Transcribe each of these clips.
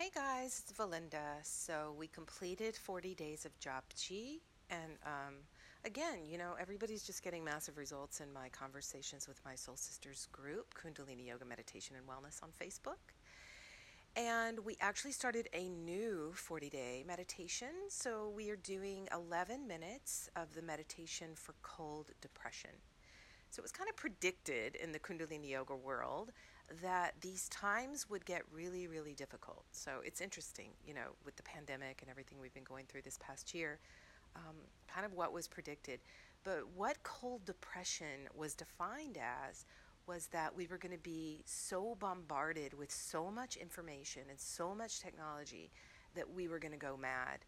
Hey guys, it's Valinda. So we completed 40 days of Japji, and um, again, you know, everybody's just getting massive results in my conversations with my Soul Sisters group, Kundalini Yoga Meditation and Wellness on Facebook. And we actually started a new 40 day meditation. So we are doing 11 minutes of the meditation for cold depression. So it was kind of predicted in the Kundalini Yoga world that these times would get really, really difficult. So it's interesting, you know, with the pandemic and everything we've been going through this past year, um, kind of what was predicted. But what cold depression was defined as was that we were going to be so bombarded with so much information and so much technology that we were going to go mad.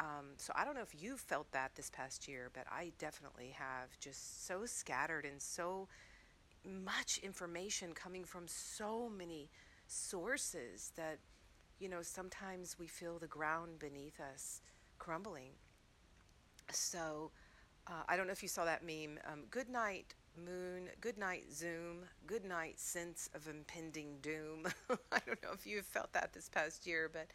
Um, so I don't know if you've felt that this past year, but I definitely have. Just so scattered and so much information coming from so many sources that you know sometimes we feel the ground beneath us crumbling. So uh, I don't know if you saw that meme. Um, good night, moon. Good night, Zoom. Good night, sense of impending doom. I don't know if you've felt that this past year, but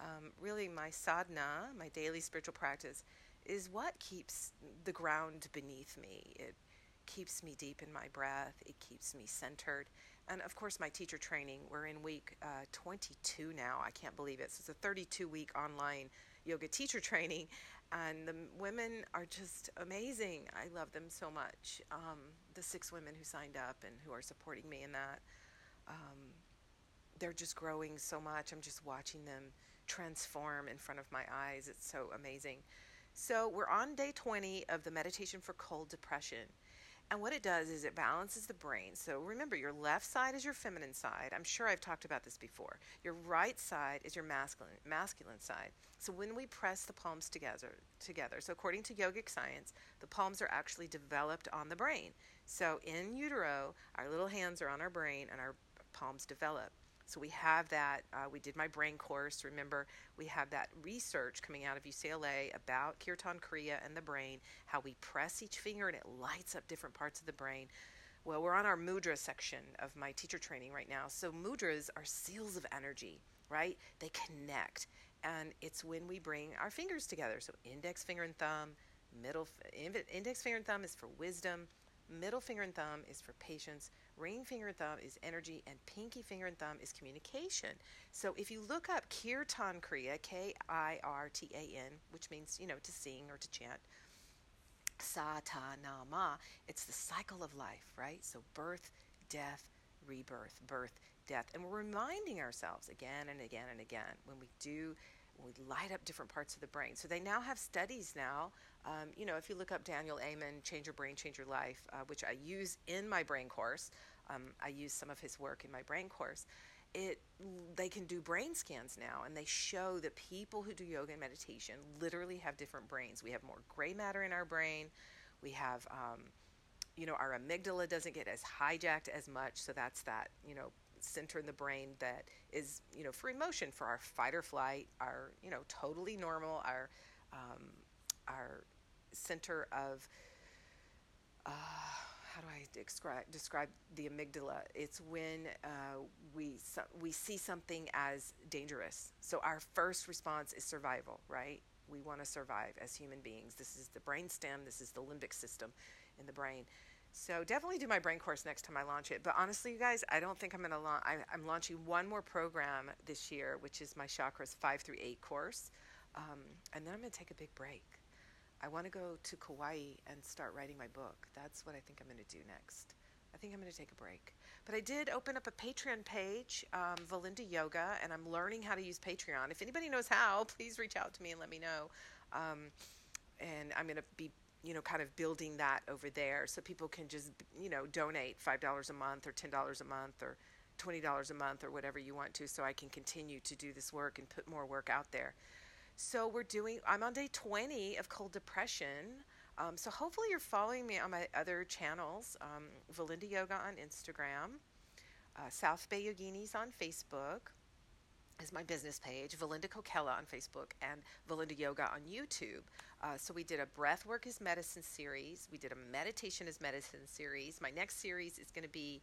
um, really my sadhana, my daily spiritual practice, is what keeps the ground beneath me. It keeps me deep in my breath, it keeps me centered. And of course, my teacher training, we're in week uh, 22 now. I can't believe it. So it's a 32 week online yoga teacher training, and the women are just amazing. I love them so much. Um, the six women who signed up and who are supporting me in that. Um, they're just growing so much. I'm just watching them transform in front of my eyes. It's so amazing. So, we're on day 20 of the meditation for cold depression. And what it does is it balances the brain. So remember, your left side is your feminine side. I'm sure I've talked about this before. Your right side is your masculine masculine side. So when we press the palms together, together. So according to yogic science, the palms are actually developed on the brain. So in utero, our little hands are on our brain and our palms develop. So we have that. Uh, we did my brain course. Remember, we have that research coming out of UCLA about Kirtan Kriya and the brain, how we press each finger and it lights up different parts of the brain. Well, we're on our mudra section of my teacher training right now. So mudras are seals of energy, right? They connect. And it's when we bring our fingers together. So index finger and thumb, middle index finger and thumb is for wisdom, Middle finger and thumb is for patience. Ring finger and thumb is energy, and pinky finger and thumb is communication. So if you look up Kirtan Kriya, K I R T A N, which means, you know, to sing or to chant, Sa Ta Na Ma, it's the cycle of life, right? So birth, death, rebirth, birth, death. And we're reminding ourselves again and again and again when we do we light up different parts of the brain. So they now have studies now. Um, you know, if you look up Daniel Amen, Change Your Brain, Change Your Life, uh, which I use in my brain course, um, I use some of his work in my brain course. It they can do brain scans now, and they show that people who do yoga and meditation literally have different brains. We have more gray matter in our brain. We have um, you know, our amygdala doesn't get as hijacked as much. So that's that, you know, center in the brain that is, you know, for emotion, for our fight or flight, our, you know, totally normal, our, um, our center of, uh, how do I describe describe the amygdala? It's when uh, we so, we see something as dangerous. So our first response is survival, right? We want to survive as human beings. This is the brain stem. This is the limbic system in the brain. So definitely do my brain course next time I launch it. But honestly, you guys, I don't think I'm going to launch. I'm launching one more program this year, which is my chakras five through eight course, um, and then I'm going to take a big break. I want to go to Kauai and start writing my book. That's what I think I'm going to do next. I think I'm going to take a break. But I did open up a Patreon page, um, Valinda Yoga, and I'm learning how to use Patreon. If anybody knows how, please reach out to me and let me know. Um, and I'm going to be you know, kind of building that over there so people can just, you know, donate $5 a month or $10 a month or $20 a month or whatever you want to so I can continue to do this work and put more work out there. So we're doing, I'm on day 20 of cold depression. Um, so hopefully you're following me on my other channels, um, Valinda Yoga on Instagram, uh, South Bay Yoginis on Facebook, is my business page, Valinda Kokella on Facebook, and Valinda Yoga on YouTube. Uh, so we did a Breathwork is Medicine series. We did a Meditation is Medicine series. My next series is going to be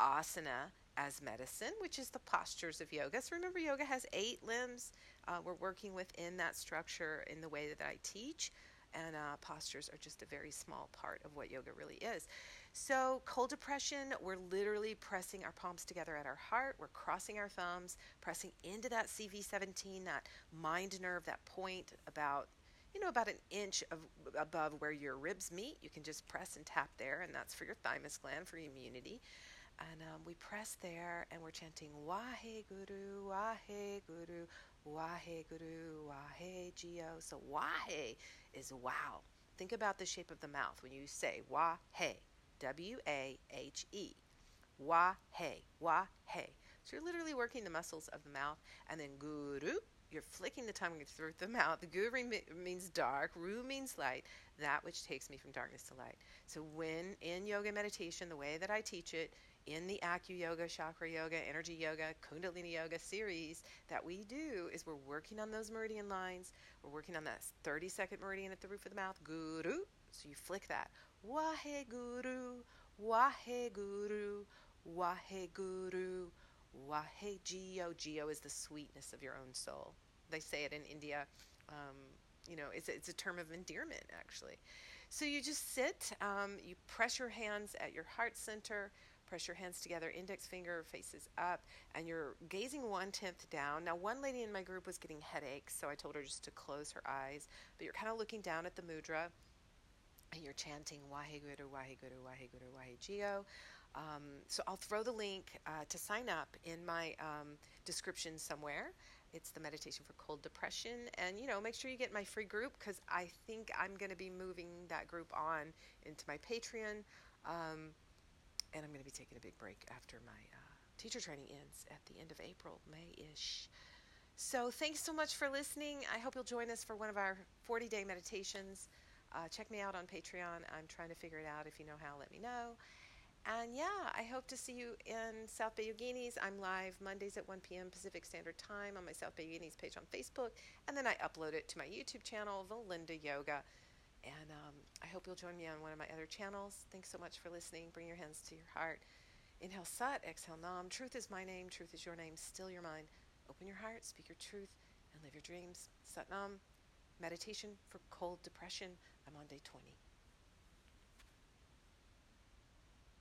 asana as medicine, which is the postures of yoga. So remember, yoga has eight limbs. Uh, we're working within that structure in the way that I teach, and uh, postures are just a very small part of what yoga really is. So, cold depression, we're literally pressing our palms together at our heart. We're crossing our thumbs, pressing into that CV17, that mind nerve, that point about you know, about an inch of, above where your ribs meet. You can just press and tap there, and that's for your thymus gland for immunity. And um, we press there, and we're chanting Wahe Guru, Wahe Guru, Wahe Guru, Wahe Jio. So Wahe is wow. Think about the shape of the mouth when you say Wahe, W A H E. Wahe, Wahe. So you're literally working the muscles of the mouth, and then Guru you're flicking the tongue through the mouth. The guru means dark, ru means light, that which takes me from darkness to light. So when in yoga meditation, the way that I teach it, in the Acu Yoga, Chakra Yoga, Energy Yoga, Kundalini Yoga series that we do is we're working on those meridian lines. We're working on that 30 second meridian at the roof of the mouth, Guru. So you flick that. Wahe Guru, Wahe Guru, Wahe Guru, Wahe Jio. Jio is the sweetness of your own soul. They say it in India. Um, you know, it's, it's a term of endearment, actually. So you just sit, um, you press your hands at your heart center, press your hands together, index finger faces up, and you're gazing one tenth down. Now, one lady in my group was getting headaches, so I told her just to close her eyes, but you're kind of looking down at the mudra and you're chanting Waheguru, Waheguru, Waheguru, Wahejio. Um, so I'll throw the link uh, to sign up in my um, description somewhere. It's the meditation for cold depression, and you know, make sure you get my free group because I think I'm going to be moving that group on into my Patreon, um, and I'm going to be taking a big break after my uh, teacher training ends at the end of April, May-ish. So thanks so much for listening. I hope you'll join us for one of our 40-day meditations. Uh, check me out on Patreon. I'm trying to figure it out. If you know how, let me know. And yeah, I hope to see you in South Bay Yoginis. I'm live Mondays at 1 p.m. Pacific Standard Time on my South Bay Yoginis page on Facebook, and then I upload it to my YouTube channel, Valinda Yoga. And um, I hope you'll join me on one of my other channels. Thanks so much for listening. Bring your hands to your heart. Inhale Sat, exhale Nam. Truth is my name, truth is your name. Still your mind. Open your heart, speak your truth, and live your dreams. Sat Nam. Meditation for cold depression. I'm on day 20.